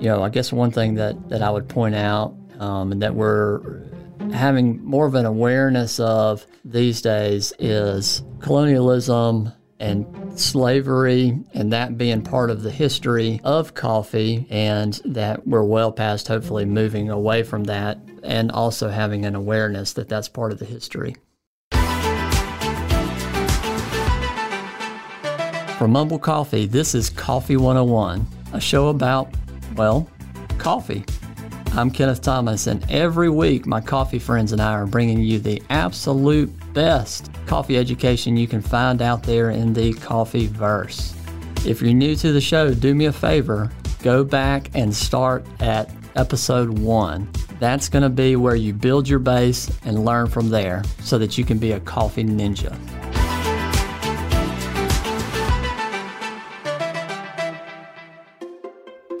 you know, I guess one thing that, that I would point out um, and that we're having more of an awareness of these days is colonialism and slavery and that being part of the history of coffee and that we're well past hopefully moving away from that and also having an awareness that that's part of the history. From Humble Coffee, this is Coffee 101, a show about, well, coffee. I'm Kenneth Thomas, and every week my coffee friends and I are bringing you the absolute best coffee education you can find out there in the coffee verse. If you're new to the show, do me a favor go back and start at episode one. That's going to be where you build your base and learn from there so that you can be a coffee ninja.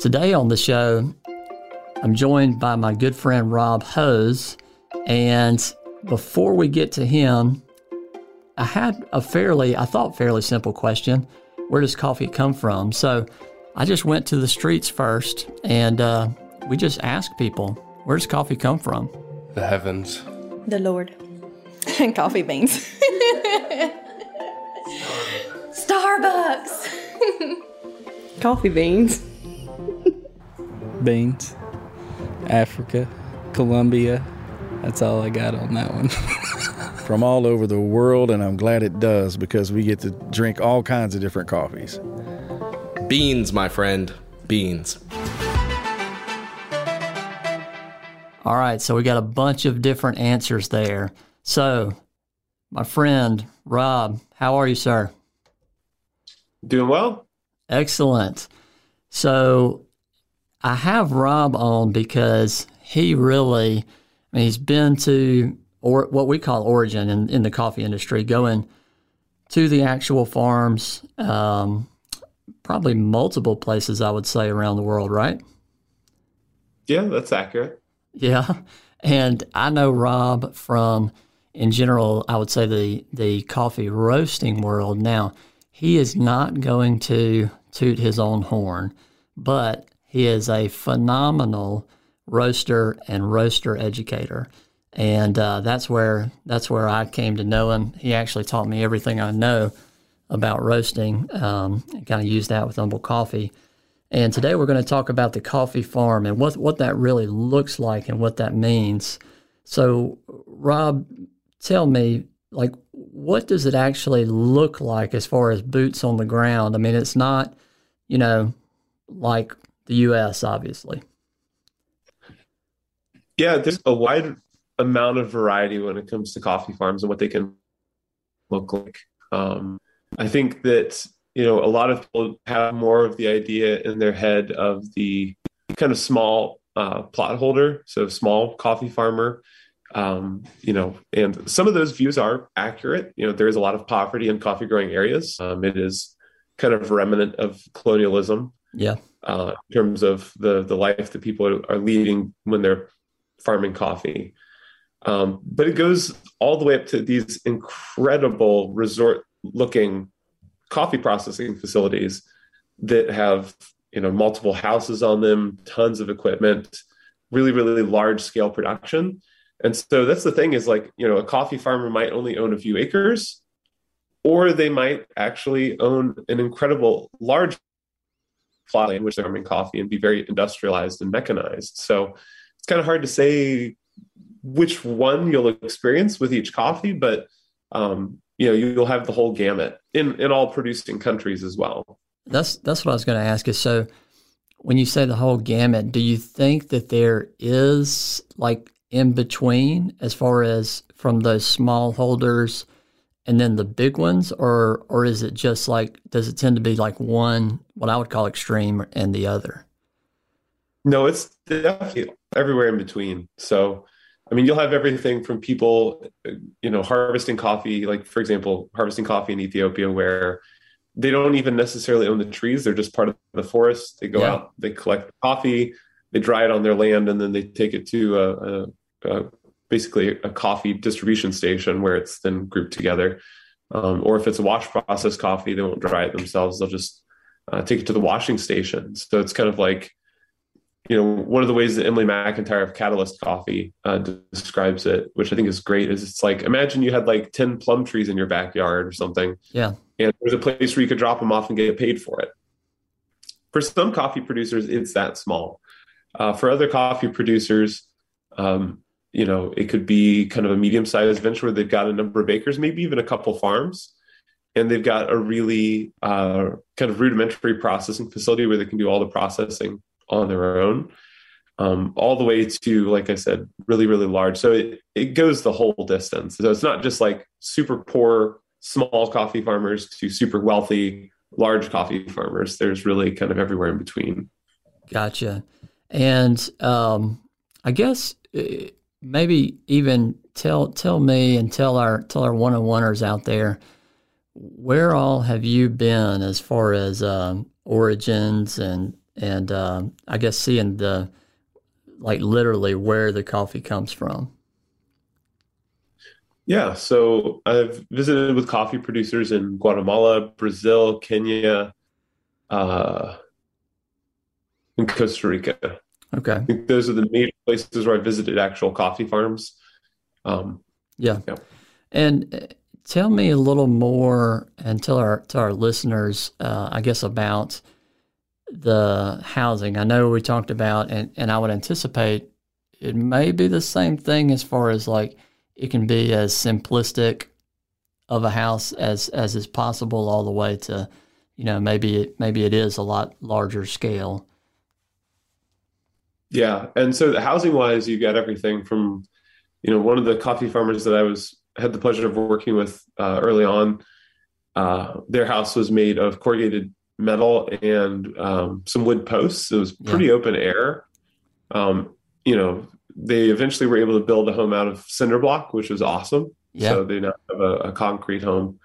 Today on the show, I'm joined by my good friend Rob Hoos. And before we get to him, I had a fairly, I thought, fairly simple question Where does coffee come from? So I just went to the streets first and uh, we just asked people, Where does coffee come from? The heavens. The Lord. and coffee beans. Starbucks. coffee beans. Beans. Africa, Colombia. That's all I got on that one. From all over the world, and I'm glad it does because we get to drink all kinds of different coffees. Beans, my friend. Beans. All right, so we got a bunch of different answers there. So, my friend Rob, how are you, sir? Doing well. Excellent. So, I have Rob on because he really, I mean, he's been to or what we call origin in, in the coffee industry, going to the actual farms, um, probably multiple places, I would say, around the world, right? Yeah, that's accurate. Yeah. And I know Rob from, in general, I would say the, the coffee roasting world. Now, he is not going to toot his own horn, but he is a phenomenal roaster and roaster educator, and uh, that's where that's where I came to know him. He actually taught me everything I know about roasting, um, and kind of used that with Humble Coffee. And today we're going to talk about the coffee farm and what what that really looks like and what that means. So, Rob, tell me, like, what does it actually look like as far as boots on the ground? I mean, it's not, you know, like the U.S. obviously. Yeah, there's a wide amount of variety when it comes to coffee farms and what they can look like. Um, I think that you know a lot of people have more of the idea in their head of the kind of small uh, plot holder, so small coffee farmer. Um, you know, and some of those views are accurate. You know, there is a lot of poverty in coffee growing areas. Um, it is kind of remnant of colonialism. Yeah uh, in terms of the the life that people are leading when they're farming coffee. Um, but it goes all the way up to these incredible resort looking coffee processing facilities that have you know multiple houses on them, tons of equipment, really really large scale production. And so that's the thing is like you know a coffee farmer might only own a few acres, or they might actually own an incredible large plot which they're farming coffee and be very industrialized and mechanized. So it's kind of hard to say which one you'll experience with each coffee, but um, you know you'll have the whole gamut in in all producing countries as well. That's that's what I was going to ask. Is so when you say the whole gamut, do you think that there is like in between as far as from those small holders? And then the big ones or or is it just like does it tend to be like one what i would call extreme and the other? No it's definitely everywhere in between. So i mean you'll have everything from people you know harvesting coffee like for example harvesting coffee in ethiopia where they don't even necessarily own the trees. They're just part of the forest. They go yeah. out they collect the coffee they dry it on their land and then they take it to a, a, a basically a coffee distribution station where it's then grouped together. Um, or if it's a wash process coffee, they won't dry it themselves. They'll just uh, take it to the washing station. So it's kind of like you know, one of the ways that Emily McIntyre of Catalyst Coffee uh, describes it, which I think is great, is it's like imagine you had like 10 plum trees in your backyard or something. Yeah. And there's a place where you could drop them off and get paid for it. For some coffee producers, it's that small. Uh, for other coffee producers, um, you know, it could be kind of a medium sized venture where they've got a number of acres, maybe even a couple farms, and they've got a really uh, kind of rudimentary processing facility where they can do all the processing on their own. Um, all the way to, like I said, really, really large. So it, it goes the whole distance. So it's not just like super poor, small coffee farmers to super wealthy, large coffee farmers. There's really kind of everywhere in between. Gotcha. And um, I guess uh, maybe even tell tell me and tell our tell our one on oneers out there where all have you been as far as um, origins and and um, I guess seeing the like literally where the coffee comes from. Yeah, so I've visited with coffee producers in Guatemala, Brazil, Kenya, uh, and Costa Rica. Okay. I think those are the major places where I visited actual coffee farms. Um, yeah. yeah. And uh, tell me a little more and tell our to our listeners, uh, I guess, about the housing. I know we talked about, and, and I would anticipate it may be the same thing as far as like it can be as simplistic of a house as as is possible, all the way to, you know, maybe it maybe it is a lot larger scale. Yeah, and so the housing wise, you got everything from, you know, one of the coffee farmers that I was had the pleasure of working with uh, early on. Uh, their house was made of corrugated metal and um, some wood posts. It was pretty yeah. open air. Um, you know, they eventually were able to build a home out of cinder block, which was awesome. Yeah. So they now have a, a concrete home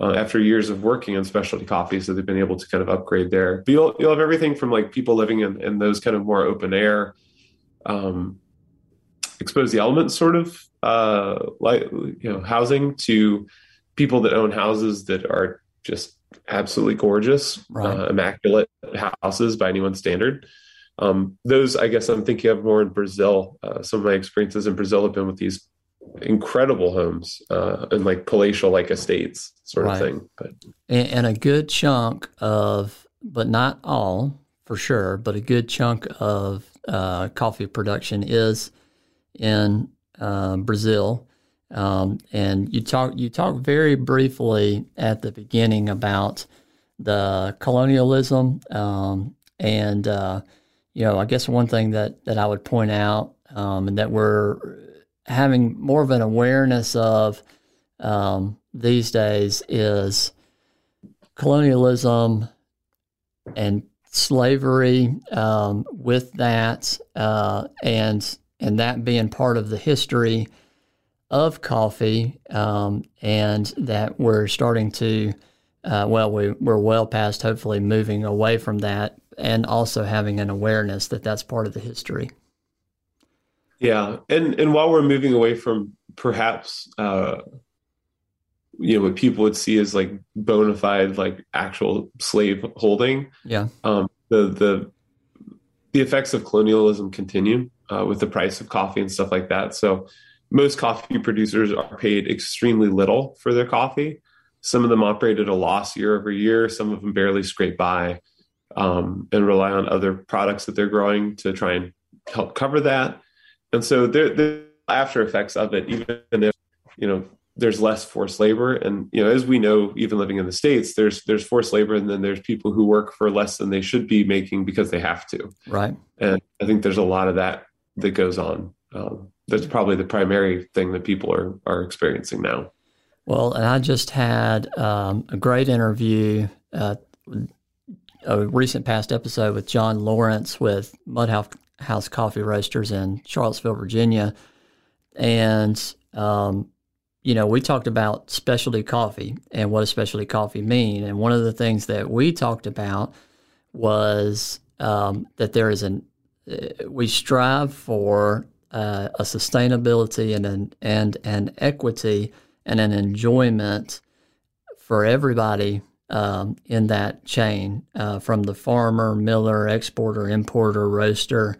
uh, after years of working on specialty coffee. that they've been able to kind of upgrade there. But you'll, you'll have everything from like people living in, in those kind of more open air, um, expose the elements sort of uh, like, you know, housing to people that own houses that are just absolutely gorgeous, right. uh, immaculate houses by anyone's standard. Um, those, I guess, I'm thinking of more in Brazil. Uh, some of my experiences in Brazil have been with these incredible homes uh, and like palatial like estates sort right. of thing. But and, and, a good chunk of, but not all for sure, but a good chunk of uh, coffee production is in uh, Brazil. Um, and you talk you talk very briefly at the beginning about the colonialism um, and uh, you know I guess one thing that that I would point out um, and that we're having more of an awareness of um, these days is colonialism and slavery um, with that uh, and and that being part of the history of coffee, um, and that we're starting to, uh, well, we, we're well past hopefully moving away from that and also having an awareness that that's part of the history. Yeah, and and while we're moving away from perhaps uh, you know what people would see as like bona fide like actual slave holding, yeah, um, the the the effects of colonialism continue uh, with the price of coffee and stuff like that. So most coffee producers are paid extremely little for their coffee. Some of them operate at a loss year over year. Some of them barely scrape by um, and rely on other products that they're growing to try and help cover that. And so there, the after effects of it, even if you know there's less forced labor, and you know as we know, even living in the states, there's there's forced labor, and then there's people who work for less than they should be making because they have to. Right. And I think there's a lot of that that goes on. Um, that's probably the primary thing that people are are experiencing now. Well, and I just had um, a great interview, uh, a recent past episode with John Lawrence with Mudhouse House Coffee Roasters in Charlottesville, Virginia, and um, you know we talked about specialty coffee and what does specialty coffee mean, and one of the things that we talked about was um, that there is an uh, we strive for uh, a sustainability and an and an equity and an enjoyment for everybody um, in that chain, uh, from the farmer, miller, exporter, importer, roaster,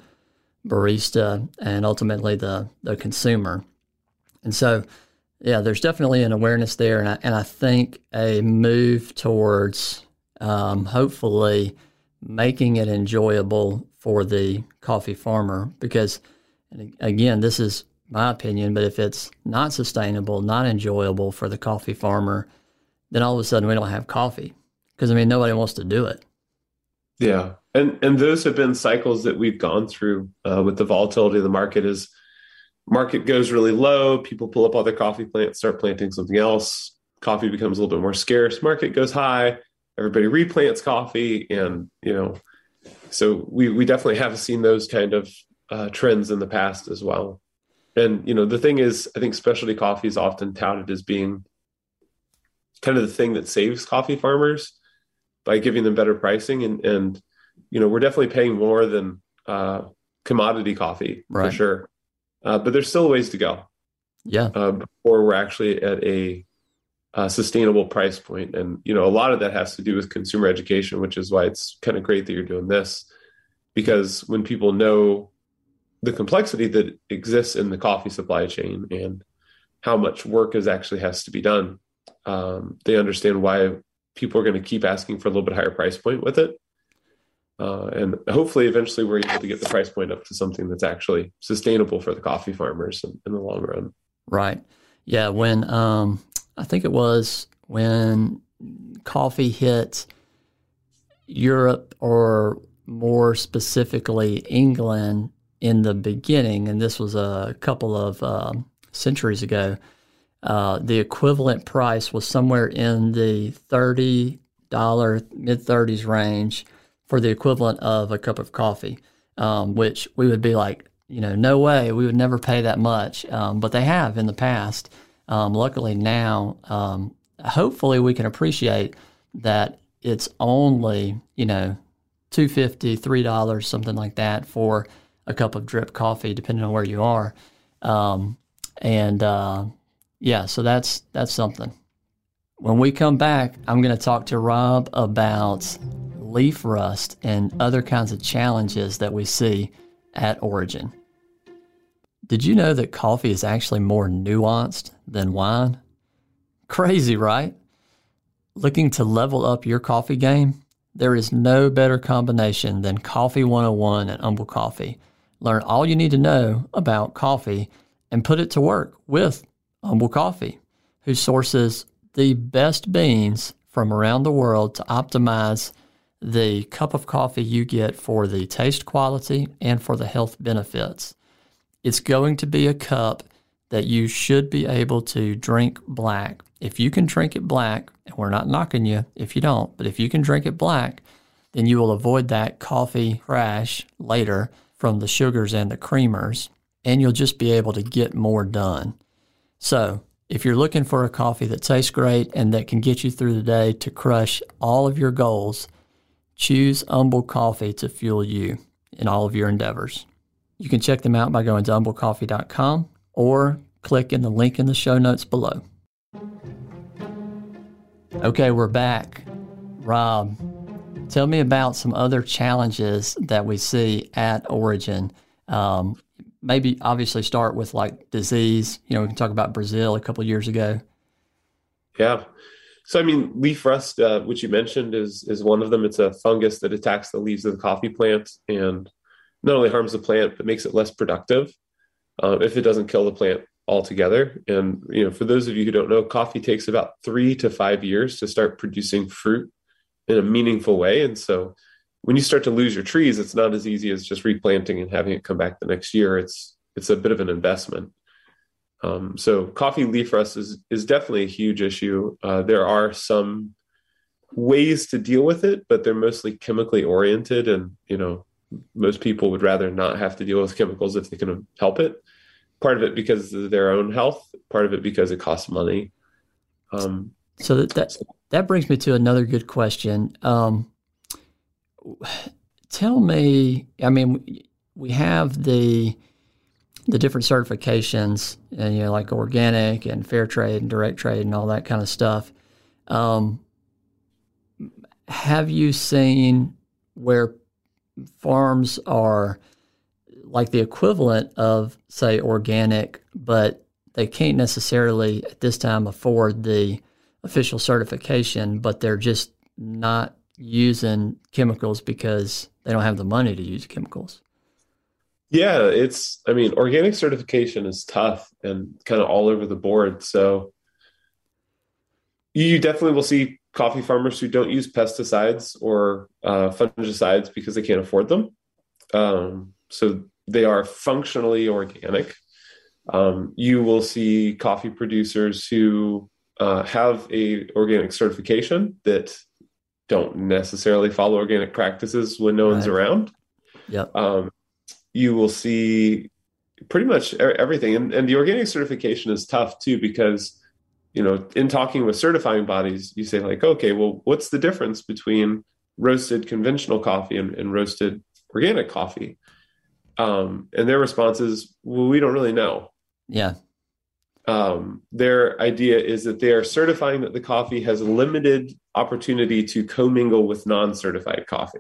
barista and ultimately the the consumer. And so, yeah, there's definitely an awareness there, and I, and I think a move towards um, hopefully making it enjoyable for the coffee farmer because, again, this is my opinion, but if it's not sustainable, not enjoyable for the coffee farmer, then all of a sudden we don't have coffee because I mean nobody wants to do it. Yeah, and and those have been cycles that we've gone through uh, with the volatility of the market. Is market goes really low, people pull up all their coffee plants, start planting something else. Coffee becomes a little bit more scarce. Market goes high, everybody replants coffee, and you know, so we we definitely have seen those kind of uh, trends in the past as well. And you know, the thing is, I think specialty coffee is often touted as being kind of the thing that saves coffee farmers by giving them better pricing and and you know we're definitely paying more than uh, commodity coffee right. for sure. Uh, but there's still ways to go. Yeah. Uh, before we're actually at a, a, sustainable price point. And you know a lot of that has to do with consumer education which is why it's kind of great that you're doing this. Because when people know the complexity that exists in the coffee supply chain and how much work is actually has to be done um, they understand why people are going to keep asking for a little bit higher price point with it. Uh, and hopefully, eventually, we're able to get the price point up to something that's actually sustainable for the coffee farmers in, in the long run. Right. Yeah. When um, I think it was when coffee hit Europe, or more specifically England, in the beginning, and this was a couple of um, centuries ago uh, the equivalent price was somewhere in the $30, mid 30s range for the equivalent of a cup of coffee, um, which we would be like, you know, no way, we would never pay that much. Um, but they have in the past. Um, luckily now, um, hopefully we can appreciate that it's only, you know, two fifty, three dollars, something like that for a cup of drip coffee, depending on where you are. Um, and uh, yeah, so that's that's something. When we come back, I'm going to talk to Rob about leaf rust and other kinds of challenges that we see at Origin. Did you know that coffee is actually more nuanced than wine? Crazy, right? Looking to level up your coffee game? There is no better combination than Coffee 101 and Humble Coffee. Learn all you need to know about coffee and put it to work with Humble Coffee, who sources the best beans from around the world to optimize the cup of coffee you get for the taste quality and for the health benefits. It's going to be a cup that you should be able to drink black. If you can drink it black, and we're not knocking you if you don't, but if you can drink it black, then you will avoid that coffee crash later from the sugars and the creamers, and you'll just be able to get more done. So, if you're looking for a coffee that tastes great and that can get you through the day to crush all of your goals, choose Humble Coffee to fuel you in all of your endeavors. You can check them out by going to humblecoffee.com or click in the link in the show notes below. Okay, we're back. Rob, tell me about some other challenges that we see at Origin um, maybe obviously start with like disease. You know, we can talk about Brazil a couple years ago. Yeah. So I mean, leaf rust, uh, which you mentioned, is is one of them. It's a fungus that attacks the leaves of the coffee plant and not only harms the plant but makes it less productive uh, if it doesn't kill the plant altogether. And you know, for those of you who don't know, coffee takes about three to five years to start producing fruit in a meaningful way, and so when you start to lose your trees, it's not as easy as just replanting and having it come back the next year. It's it's a bit of an investment. Um, so coffee leaf rust is is definitely a huge issue. Uh, there are some ways to deal with it, but they're mostly chemically oriented, and you know most people would rather not have to deal with chemicals if they can help it. Part of it because of their own health, part of it because it costs money. Um, so that, that that brings me to another good question. Um, tell me, I mean, we have the the different certifications, and you know, like organic and fair trade and direct trade and all that kind of stuff. Um, have you seen where farms are like the equivalent of say organic, but they can't necessarily at this time afford the official certification, but they're just not using chemicals because they don't have the money to use chemicals. Yeah, it's, I mean, organic certification is tough and kind of all over the board. So you definitely will see coffee farmers who don't use pesticides or uh, fungicides because they can't afford them. Um, so they are functionally organic. Um, you will see coffee producers who uh, have a organic certification that don't necessarily follow organic practices when no right. one's around. Yep. Um, you will see pretty much everything, and, and the organic certification is tough too because you know in talking with certifying bodies, you say like, okay, well, what's the difference between roasted conventional coffee and, and roasted organic coffee? Um, and their response is, well, we don't really know. Yeah. Um, their idea is that they are certifying that the coffee has limited opportunity to commingle with non-certified coffee.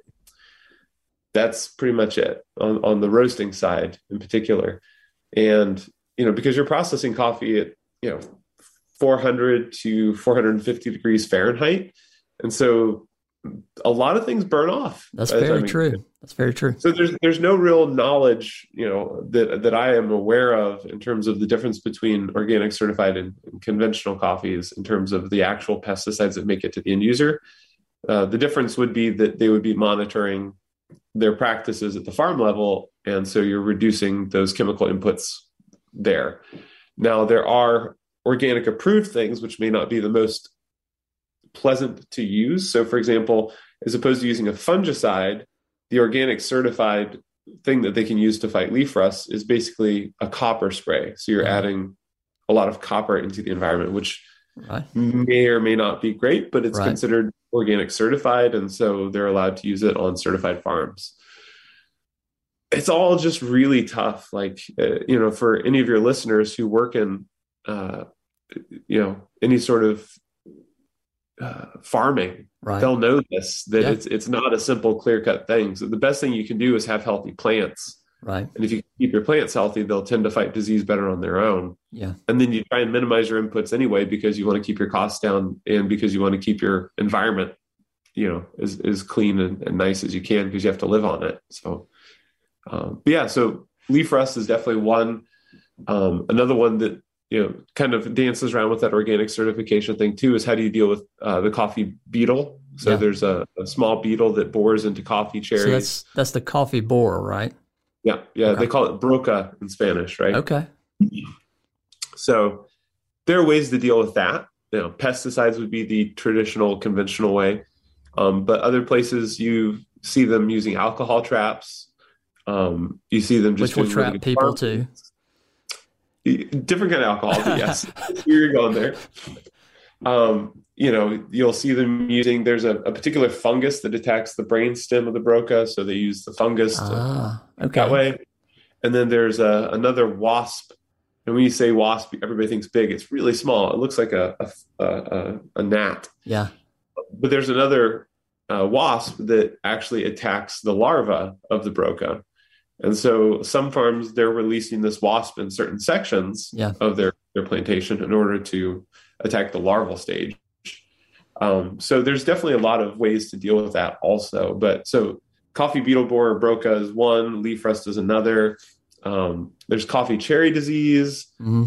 That's pretty much it on, on the roasting side in particular. And, you know, because you're processing coffee at, you know, 400 to 450 degrees Fahrenheit. And so a lot of things burn off. That's very true. That's very true. So there's there's no real knowledge, you know, that that I am aware of in terms of the difference between organic certified and, and conventional coffees in terms of the actual pesticides that make it to the end user. Uh, the difference would be that they would be monitoring their practices at the farm level, and so you're reducing those chemical inputs there. Now there are organic approved things which may not be the most pleasant to use. So, for example, as opposed to using a fungicide, the organic certified thing that they can use to fight leaf rust is basically a copper spray. So you're mm-hmm. adding a lot of copper into the environment, which right. may or may not be great, but it's right. considered organic certified. And so they're allowed to use it on certified farms. It's all just really tough. Like, uh, you know, for any of your listeners who work in, uh, you know, any sort of uh, farming, right. they'll know this that yeah. it's it's not a simple clear cut thing. So the best thing you can do is have healthy plants. Right. And if you keep your plants healthy, they'll tend to fight disease better on their own. Yeah. And then you try and minimize your inputs anyway because you want to keep your costs down and because you want to keep your environment, you know, as, as clean and, and nice as you can because you have to live on it. So, um, yeah. So leaf rust is definitely one. Um, another one that you know kind of dances around with that organic certification thing too is how do you deal with uh, the coffee beetle so yeah. there's a, a, small beetle that bores into coffee cherries so that's that's the coffee borer right yeah yeah okay. they call it broca in spanish right? Okay. So there are ways to deal with that. You know pesticides would be the traditional conventional way. Um, but other places you see them using alcohol traps. Um, you see them just which will trap people too. different kind of alcohol, yes, you're going there. Um, you know, you'll see them using. There's a, a, particular fungus that attacks the brain stem of the broca, so they use the fungus ah, okay. that way. And then there's a, another wasp, and when you say wasp, everybody thinks big. It's really small. It looks like a a, a, a gnat. Yeah. But there's another uh, wasp that actually attacks the larva of the broca. And so some farms they're releasing this wasp in certain sections yeah. of their, their plantation in order to attack the larval stage. Um, so there's definitely a lot of ways to deal with that also. But so coffee beetle borer broca is one, leaf rust is another. Um, there's coffee cherry disease. Mm-hmm.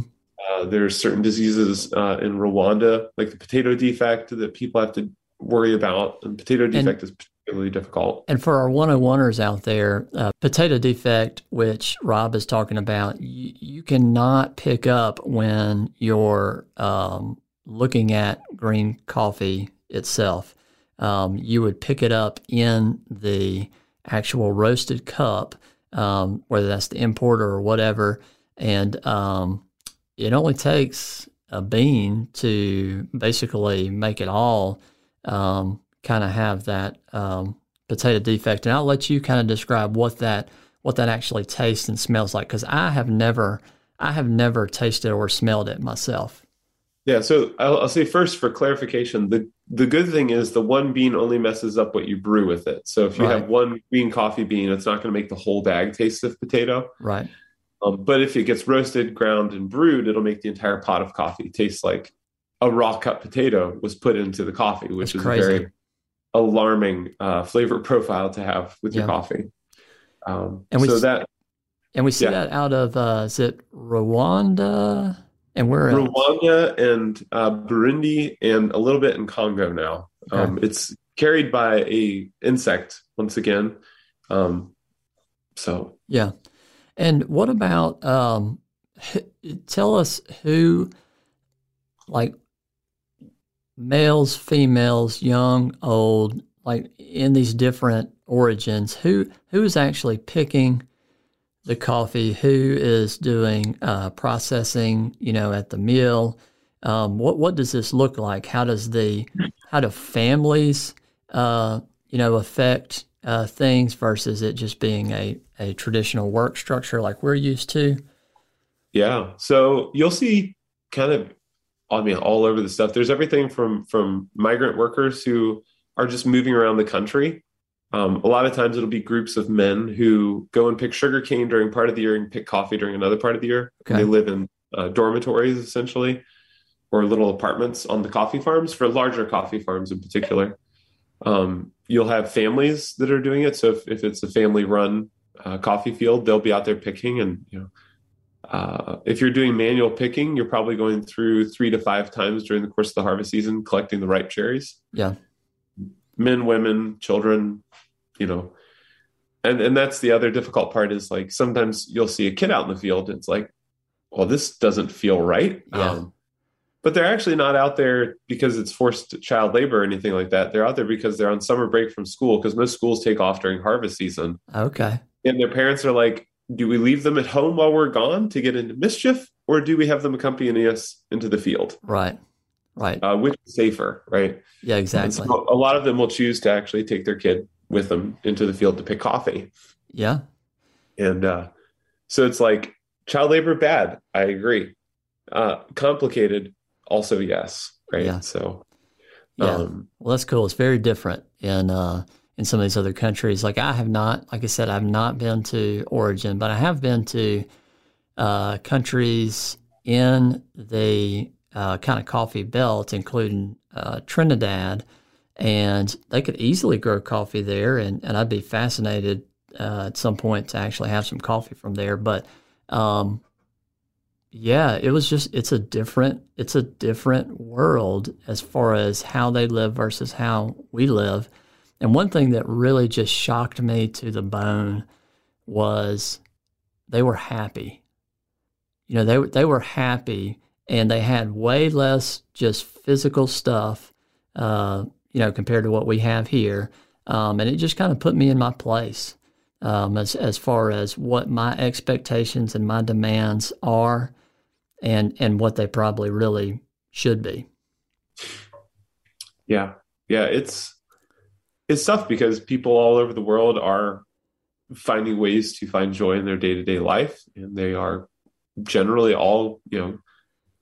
Uh, there's certain diseases uh, in Rwanda, like the potato defect, that people have to worry about. And potato defect and, is particularly difficult. And for our 101ers out there, uh, potato defect, which Rob is talking about, you, you cannot pick up when you're um, looking at green coffee itself. Um, you would pick it up in the actual roasted cup, um, whether that's the importer or whatever. And um, it only takes a bean to basically make it all um, kind of have that um, potato defect. And I'll let you kind of describe what that what that actually tastes and smells like because I have never I have never tasted or smelled it myself. Yeah, so I'll, I'll, say first for clarification, the the good thing is the one bean only messes up what you brew with it. So if you Right. have one green coffee bean, it's not going to make the whole bag taste of potato. Right. Um, but if it gets roasted, ground, and brewed, it'll make the entire pot of coffee taste like a raw cut potato was put into the coffee, which That's is crazy. a very alarming uh, flavor profile to have with your coffee. Um, And we so that And we see Yeah. that out of uh, is it Rwanda and where else? Rwanda and uh, Burundi and a little bit in Congo now. Um, it's carried by a insect once again. Um, so Yeah. And what about um tell us who like males, females, young, old, like in these different origins, who who is actually picking the coffee, who is doing uh, processing, you know, at the mill? Um, what what does this look like? How does the how do families uh, you know affect uh, things versus it just being a, a traditional work structure like we're used to? Yeah. So you'll see kind of I mean all over the stuff. There's everything from from migrant workers who are just moving around the country. Um, a lot of times it'll be groups of men who go and pick sugar cane during part of the year and pick coffee during another part of the year. Okay. they live in uh, dormitories essentially or little apartments on the coffee farms for larger coffee farms in particular. Um, you'll have families that are doing it. So if, if it's a family run uh, coffee field, they'll be out there picking and you know uh, if you're doing manual picking, you're probably going through three to five times during the course of the harvest season collecting the ripe cherries. Yeah. Men, women, children, you know. And and that's the other difficult part is like sometimes you'll see a kid out in the field. It's like, well, this doesn't feel right. Yeah. Um, but they're actually not out there because it's forced child labor or anything like that. They're out there because they're on summer break from school because most schools take off during harvest season Okay. and their parents are like, do we leave them at home while we're gone to get into mischief, or do we have them accompany us into the field? Right. Right. Uh, which is safer, right? Yeah, exactly. so a lot of them will choose to actually take their kid with them into the field to pick coffee. Yeah. And uh, so it's like child labor bad. I agree. Uh, complicated, also yes, right? Yeah. So, Yeah. um, Well, that's cool. It's very different in uh, in some of these other countries. Like I have not, like I said, I've not been to Origin, but I have been to uh, countries in the uh, kind of coffee belt, including uh, Trinidad, and they could easily grow coffee there. And, and I'd be fascinated uh, at some point to actually have some coffee from there. But um, yeah, it was just it's a different it's a different world as far as how they live versus how we live. And one thing that really just shocked me to the bone was they were happy. You know, they they were happy and they had way less just physical stuff uh, you know, compared to what we have here. Um, and it just kind of put me in my place um, as as far as what my expectations and my demands are and and what they probably really should be. Yeah. Yeah, it's it's tough because people all over the world are finding ways to find joy in their day-to-day life and they are generally all, you know,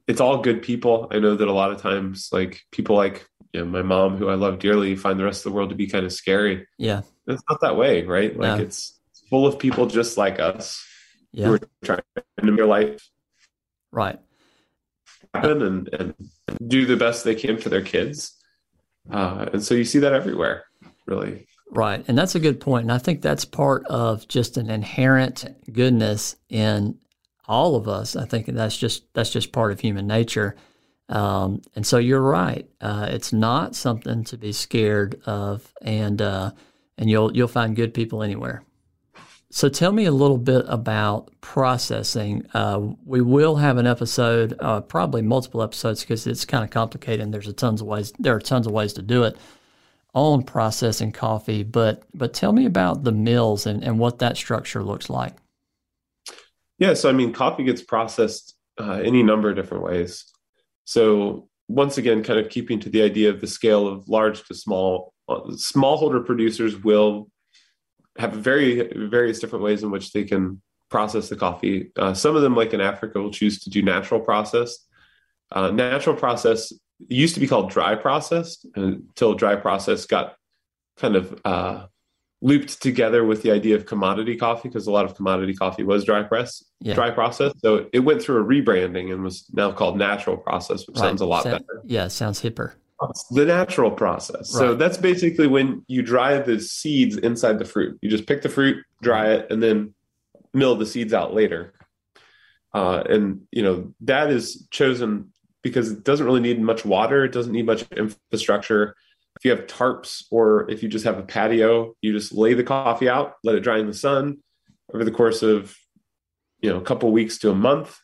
it's all good people. I know that a lot of times like people like you know, my mom who I love dearly find the rest of the world to be kind of scary. Yeah, It's not that way, right? Like No. it's full of people just like us yeah. who are trying to make their life right. happen and, and do the best they can for their kids. Uh, and so you see that everywhere, really. Right. And that's a good point. And I think that's part of just an inherent goodness in all of us. I think that's just that's just part of human nature. Um, and so you're right. Uh, it's not something to be scared of, and uh, and you'll you'll find good people anywhere. So tell me a little bit about processing. Uh, we will have an episode, uh, probably multiple episodes, because it's kind of complicated. and There's a tons of ways. There are tons of ways to do it on processing coffee, but but tell me about the mills and, and what that structure looks like. Yeah, so I mean, coffee gets processed uh, any number of different ways. So once again, kind of keeping to the idea of the scale of large to small, uh, smallholder producers will have very various different ways in which they can process the coffee. Uh, some of them, like in Africa, will choose to do natural process. Uh, natural process used to be called dry processed until dry process got kind of uh, looped together with the idea of commodity coffee because a lot of commodity coffee was dry press, Yeah. dry process. So it went through a rebranding and was now called natural process, which sounds a lot Sa- better. Yeah, sounds hipper. It's the natural process. So that's basically when you dry the seeds inside the fruit. You just pick the fruit, dry it, and then mill the seeds out later. Uh, and you know that is chosen because it doesn't really need much water. It doesn't need much infrastructure. If you have tarps or if you just have a patio, you just lay the coffee out, let it dry in the sun over the course of you know a couple weeks to a month,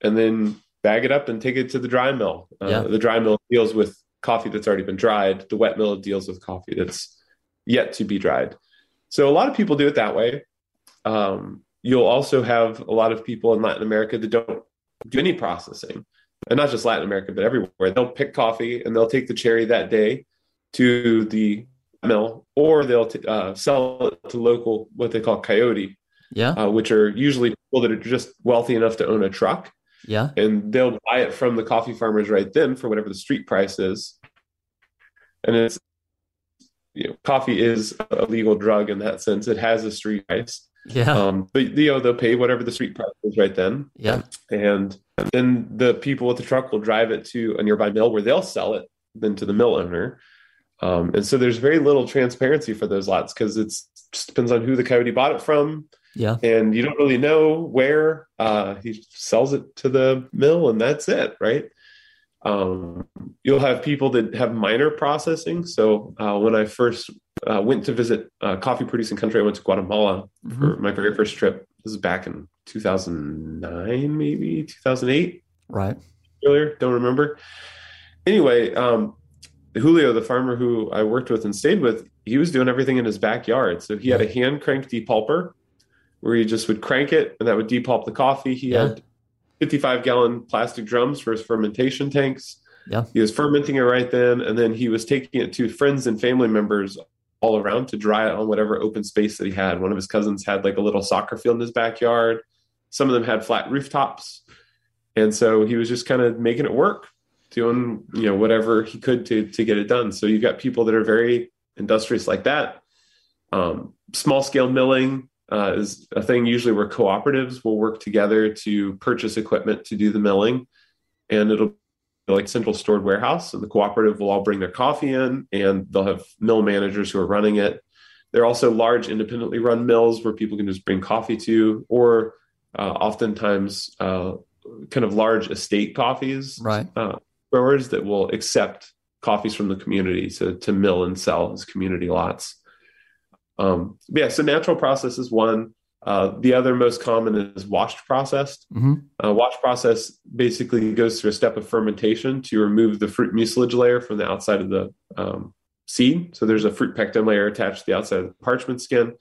and then bag it up and take it to the dry mill. Uh, Yeah. The dry mill deals with coffee that's already been dried. The wet mill deals with coffee that's yet to be dried. So a lot of people do it that way. Um, you'll also have a lot of people in Latin America that don't do any processing, and not just Latin America, but everywhere. They'll pick coffee and they'll take the cherry that day to the mill, or they'll t- uh, sell it to local what they call coyote, Yeah, uh, which are usually people that are just wealthy enough to own a truck yeah, and they'll buy it from the coffee farmers right then for whatever the street price is. And it's you know, coffee is a legal drug in that sense. It has a street price. yeah, Um, but you know, they'll pay whatever the street price is right then. yeah. And then the people with the truck will drive it to a nearby mill where they'll sell it then to the mill owner. Um, and so there's very little transparency for those lots because it just depends on who the coyote bought it from Yeah, and you don't really know where uh, he sells it to the mill, and that's it, right? Um, you'll have people that have minor processing. So uh, when I first uh, went to visit uh, coffee producing country, I went to Guatemala for my very first trip. This is back in 2009, maybe 2008 right. earlier. Don't remember. Anyway, um, Julio, the farmer who I worked with and stayed with, he was doing everything in his backyard. So he had a hand crank depulper where he just would crank it and that would depulp the coffee. He Yeah. had 55 gallon plastic drums for his fermentation tanks. Yeah. He was fermenting it right then. And then he was taking it to friends and family members all around to dry it on whatever open space that he had. One of his cousins had like a little soccer field in his backyard. Some of them had flat rooftops. And so he was just kind of making it work, doing, you know, whatever he could to to get it done. So you've got people that are very industrious like that. Um, small scale milling uh, is a thing usually where cooperatives will work together to purchase equipment to do the milling. And it'll be like central stored warehouse. And the cooperative will all bring their coffee in and they'll have mill managers who are running it. There are also large independently run mills where people can just bring coffee to, or uh, oftentimes uh, kind of large estate coffees Right. Growers that will accept coffees from the community to, to mill and sell as community lots. Um, yeah, so natural process is one. Uh, the other most common is washed processed. hmm Uh, wash process basically goes through a step of fermentation to remove the fruit mucilage layer from the outside of the um, seed. So there's a fruit pectin layer attached to the outside of the parchment skin.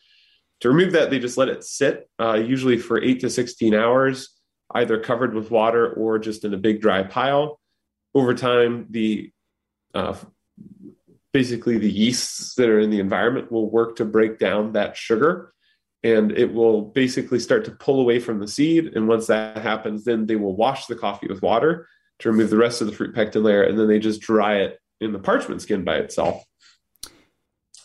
To remove that, they just let it sit, uh, usually for eight to 16 hours, either covered with water or just in a big dry pile. Over time, the uh, basically the yeasts that are in the environment will work to break down that sugar and it will basically start to pull away from the seed. And once that happens, then they will wash the coffee with water to remove the rest of the fruit pectin layer, and then they just dry it in the parchment skin by itself.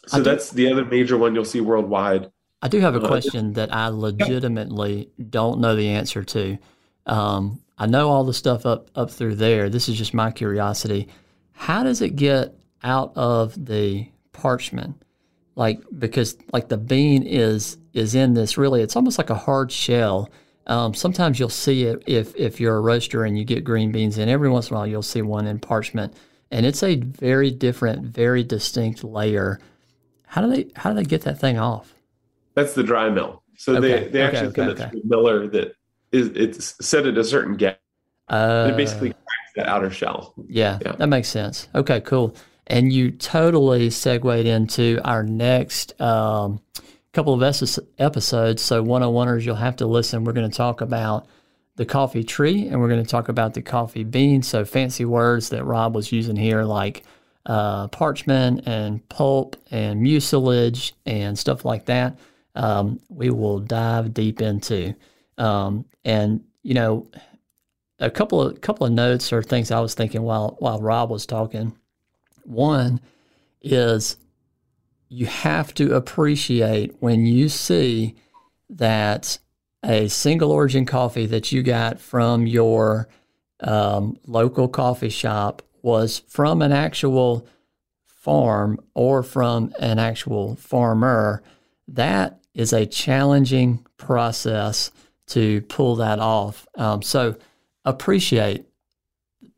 So do- that's the other major one you'll see worldwide. I do have a Uh, question that I legitimately don't know the answer to. Um, I know all the stuff up up through there. This is just my curiosity. How does it get out of the parchment? Like because like the bean is is in this really. It's almost like a hard shell. Um, sometimes you'll see it if if you're a roaster and you get green beans in. Every once in a while you'll see one in parchment, and it's a very different, very distinct layer. How do they how do they get that thing off? That's the dry mill. So Okay, they, they okay, actually okay, send okay. it to a miller that is it's set at a certain gap. Uh, it basically cracks the outer shell. Yeah, Yeah. that makes sense. Okay, cool. And you totally segued into our next um, couple of episodes. So, 101ers, you'll have to listen. We're going to talk about the coffee tree and we're going to talk about the coffee bean. So, fancy words that Rob was using here, like uh, parchment and pulp and mucilage and stuff like that, um, we will dive deep into. Um, and, you know, a couple of couple of notes or things I was thinking while while Rob was talking. One is you have to appreciate when you see that a single origin coffee that you got from your um, local coffee shop was from an actual farm or from an actual farmer, that is a challenging process to pull that off. Um, so appreciate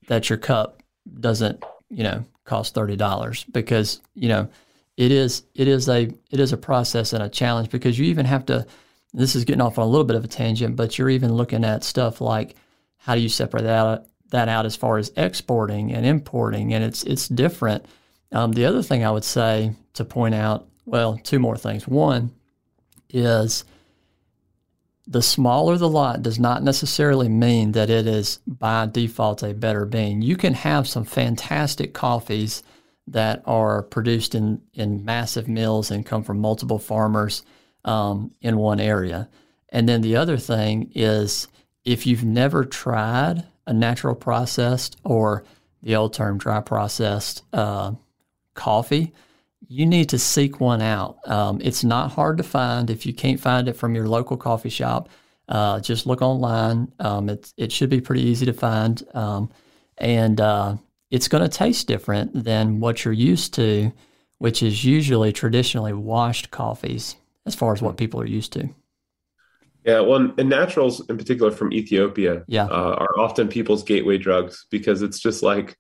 that your cup doesn't, you know, cost thirty dollars because you know it is it is a it is a process and a challenge because you even have to. This is getting off on a little bit of a tangent, but you're even looking at stuff like how do you separate that out, that out as far as exporting and importing, and it's it's different. Um, the other thing I would say to point out, well, two more things. One is the smaller the lot does not necessarily mean that it is by default a better bean. You can have some fantastic coffees that are produced in, in massive mills and come from multiple farmers um, in one area. And then the other thing is if you've never tried a natural processed or the old term dry processed uh, coffee, you need to seek one out. Um, it's not hard to find. If you can't find it from your local coffee shop, uh, just look online. Um, it, it should be pretty easy to find. Um, and uh, it's going to taste different than what you're used to, which is usually traditionally washed coffees as far as what people are used to. Yeah, well, and naturals in particular from Ethiopia yeah. uh, are often people's gateway drugs because it's just like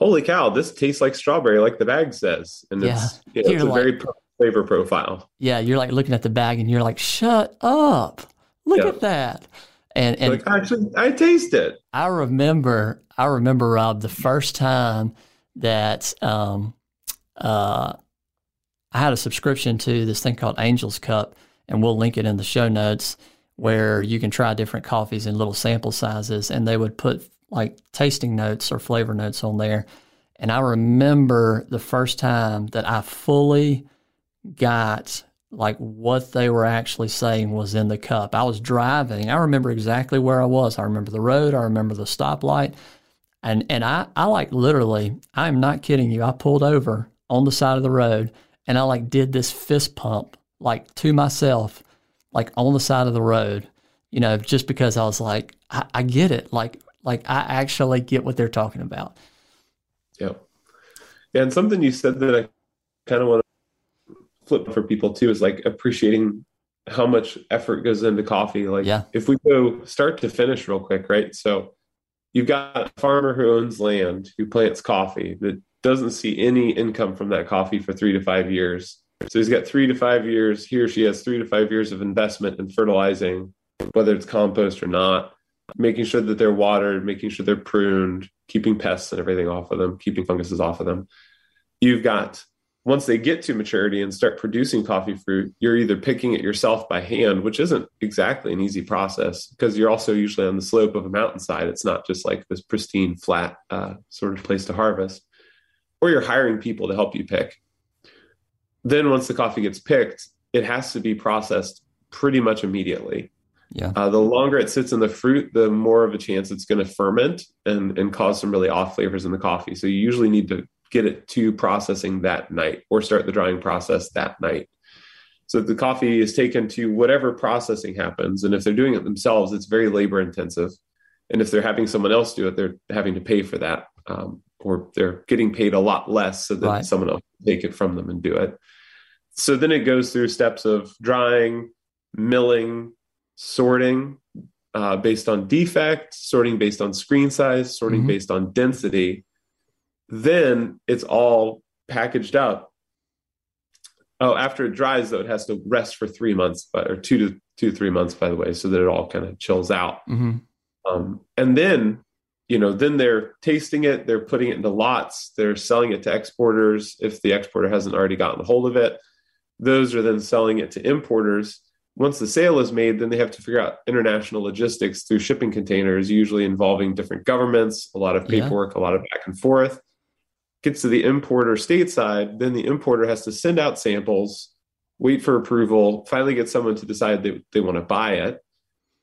holy cow, this tastes like strawberry, like the bag says. And Yeah. it's, you know, it's a You're very flavor profile. Yeah, you're like looking at the bag and you're like, shut up. Look Yeah. at that. And, and like, actually, I taste it. I remember, I remember Rob the first time that um, uh, I had a subscription to this thing called Angel's Cup, and we'll link it in the show notes where you can try different coffees in little sample sizes, and they would put like tasting notes or flavor notes on there. And I remember the first time that I fully got like what they were actually saying was in the cup. I was driving. I remember exactly where I was. I remember the road. I remember the stoplight. And and I, I like literally, I'm not kidding you. I pulled over on the side of the road and I like did this fist pump like to myself, like on the side of the road, you know, just because I was like, I, I get it. Like like I actually get what they're talking about. Yeah. Yeah. And something you said that I kind of want to flip for people too is like appreciating how much effort goes into coffee. Like, Yeah. if we go start to finish real quick, right? So, you've got a farmer who owns land, who plants coffee, that doesn't see any income from that coffee for three to five years. So, he's got three to five years. He or she has three to five years of investment in fertilizing, whether it's compost or not making sure that they're watered, making sure they're pruned, keeping pests and everything off of them, keeping funguses off of them. You've got once they get to maturity and start producing coffee fruit, you're either picking it yourself by hand, which isn't exactly an easy process because you're also usually on the slope of a mountainside. It's not just like this pristine, flat uh, sort of place to harvest, or you're hiring people to help you pick. Then, once the coffee gets picked, it has to be processed pretty much immediately. Yeah. Uh, the longer it sits in the fruit, the more of a chance it's going to ferment and, and cause some really off flavors in the coffee. So you usually need to get it to processing that night or start the drying process that night. So the coffee is taken to whatever processing happens. And if they're doing it themselves, it's very labor intensive. And if they're having someone else do it, they're having to pay for that. Um, or they're getting paid a lot less so that Right. someone else can take it from them and do it. So then it goes through steps of drying, milling, sorting uh, based on defect, sorting based on screen size, sorting Mhm. based on density. Then it's all packaged up. Oh, after it dries, though, it has to rest for three months, but or two to two three months, by the way, so that it all kind of chills out. hmm Um, and then, you know, then they're tasting it, they're putting it into lots, they're selling it to exporters if the exporter hasn't already gotten a hold of it. Those are then selling it to importers. Once the sale is made, then they have to figure out international logistics through shipping containers, usually involving different governments, a lot of Yeah. paperwork, a lot of back and forth. Gets to the importer stateside, then the importer has to send out samples, wait for approval, finally get someone to decide they, they want to buy it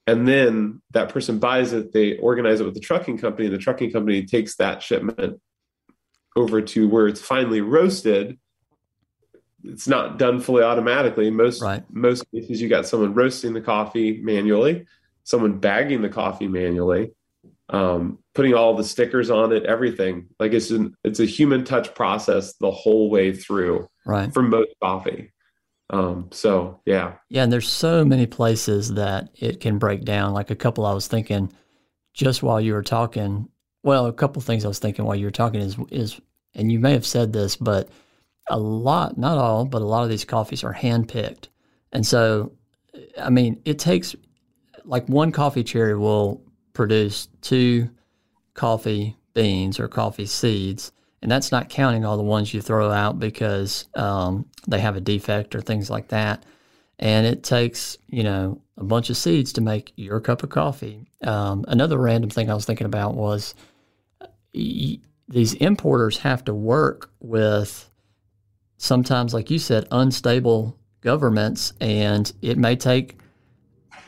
and then that person buys it they organize it with the trucking company and the trucking company takes that shipment over to where it's finally roasted it's not done fully automatically most Right. most cases you got someone roasting the coffee manually someone bagging the coffee manually um, putting all the stickers on it everything like it's an, it's a human touch process the whole way through Right. for most coffee um, so yeah Yeah, and there's so many places that it can break down. Like a couple I was thinking just while you were talking. Well, a couple things I was thinking while you were talking is is and you may have said this, but a lot, not all, but a lot of these coffees are hand picked. And so I mean, it takes like one coffee cherry will produce two coffee beans or coffee seeds. And that's not counting all the ones you throw out because um, they have a defect or things like that and it takes you know a bunch of seeds to make your cup of coffee. Um, another random thing I was thinking about was y- these importers have to work with sometimes, like you said, unstable governments, and it may take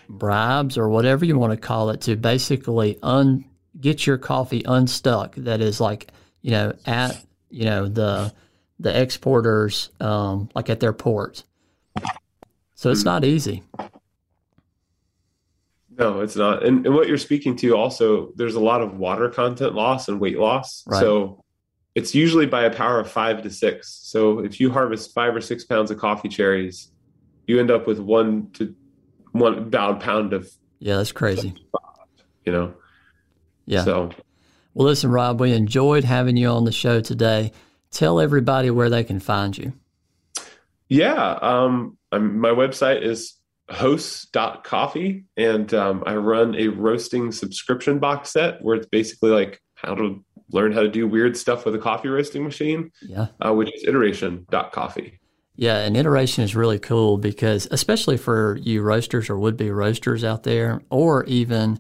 bribes or whatever you want to call it to basically un get your coffee unstuck. That is like you know at you know the the exporters um, like at their ports. So it's not easy. No, it's not. And, and what you're speaking to also, there's a lot of water content loss and weight loss. Right. So it's usually by a power of five to six. So if you harvest five or six pounds of coffee cherries, you end up with one to one about pound of, Yeah, that's crazy. you know. Yeah. So Well, listen, Rob, we enjoyed having you on the show today. Tell everybody where they can find you. yeah, um, I'm, my website is hoos.coffee and um, I run a roasting subscription box set where it's basically like how to learn how to do weird stuff with a coffee roasting machine. Yeah. uh, which is iteration.coffee. Yeah, and iteration is really cool because, especially for you roasters or would be roasters out there, or even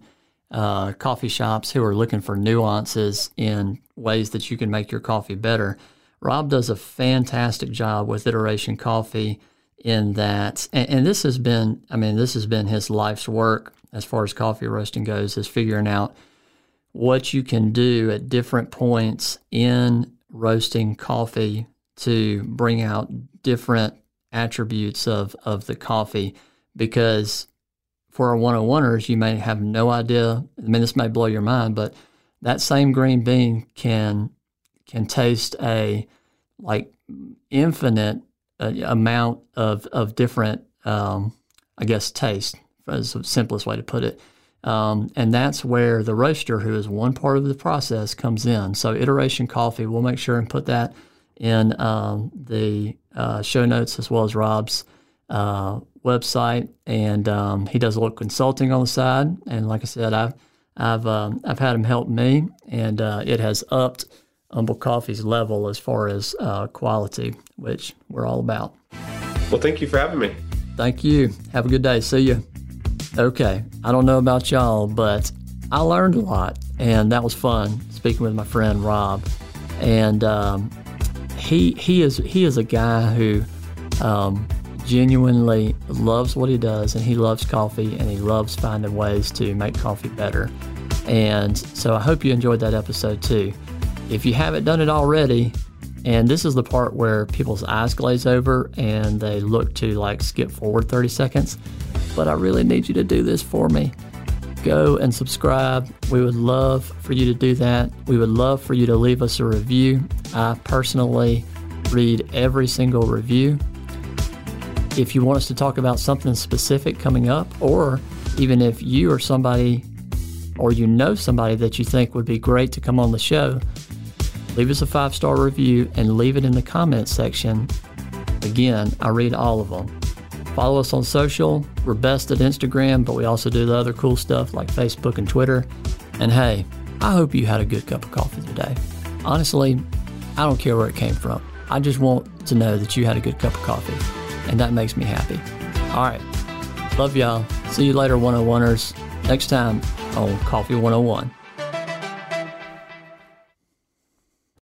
uh, coffee shops who are looking for nuances in ways that you can make your coffee better, Rob does a fantastic job with iteration coffee in that. And, and this has been, I mean, this has been his life's work as far as coffee roasting goes, is figuring out what you can do at different points in roasting coffee to bring out different attributes of, of the coffee. Because for our 101ers you may have no idea i mean this may blow your mind but that same green bean can can taste a like infinite uh, amount of of different um, i guess taste is the simplest way to put it um, and that's where the roaster, who is one part of the process, comes in. So, Iteration Coffee, we'll make sure and put that in um, the uh, show notes as well as Rob's uh, website. And um, he does a little consulting on the side. And like I said, I've I've um, I've had him help me, and uh, it has upped Humble Coffee's level as far as uh, quality, which we're all about. Well, thank you for having me. Thank you. Have a good day. See you. Okay. I don't know about y'all, but I learned a lot, and that was fun speaking with my friend Rob. And um, he he is he is a guy who um, genuinely loves what he does, and he loves coffee, and he loves finding ways to make coffee better. And so I hope you enjoyed that episode too. If you haven't done it already, and this is the part where people's eyes glaze over and they look to like skip forward 30 seconds. But I really need you to do this for me. Go and subscribe. We would love for you to do that. We would love for you to leave us a review. I personally read every single review. If you want us to talk about something specific coming up, or even if you or somebody, or you know somebody that you think would be great to come on the show, leave us a five star review and leave it in the comments section. Again, I read all of them. Follow us on social. We're best at Instagram, but we also do the other cool stuff like Facebook and Twitter. And hey, I hope you had a good cup of coffee today. Honestly, I don't care where it came from. I just want to know that you had a good cup of coffee, and that makes me happy. All right. Love y'all. See you later, 101ers. Next time on Coffee 101.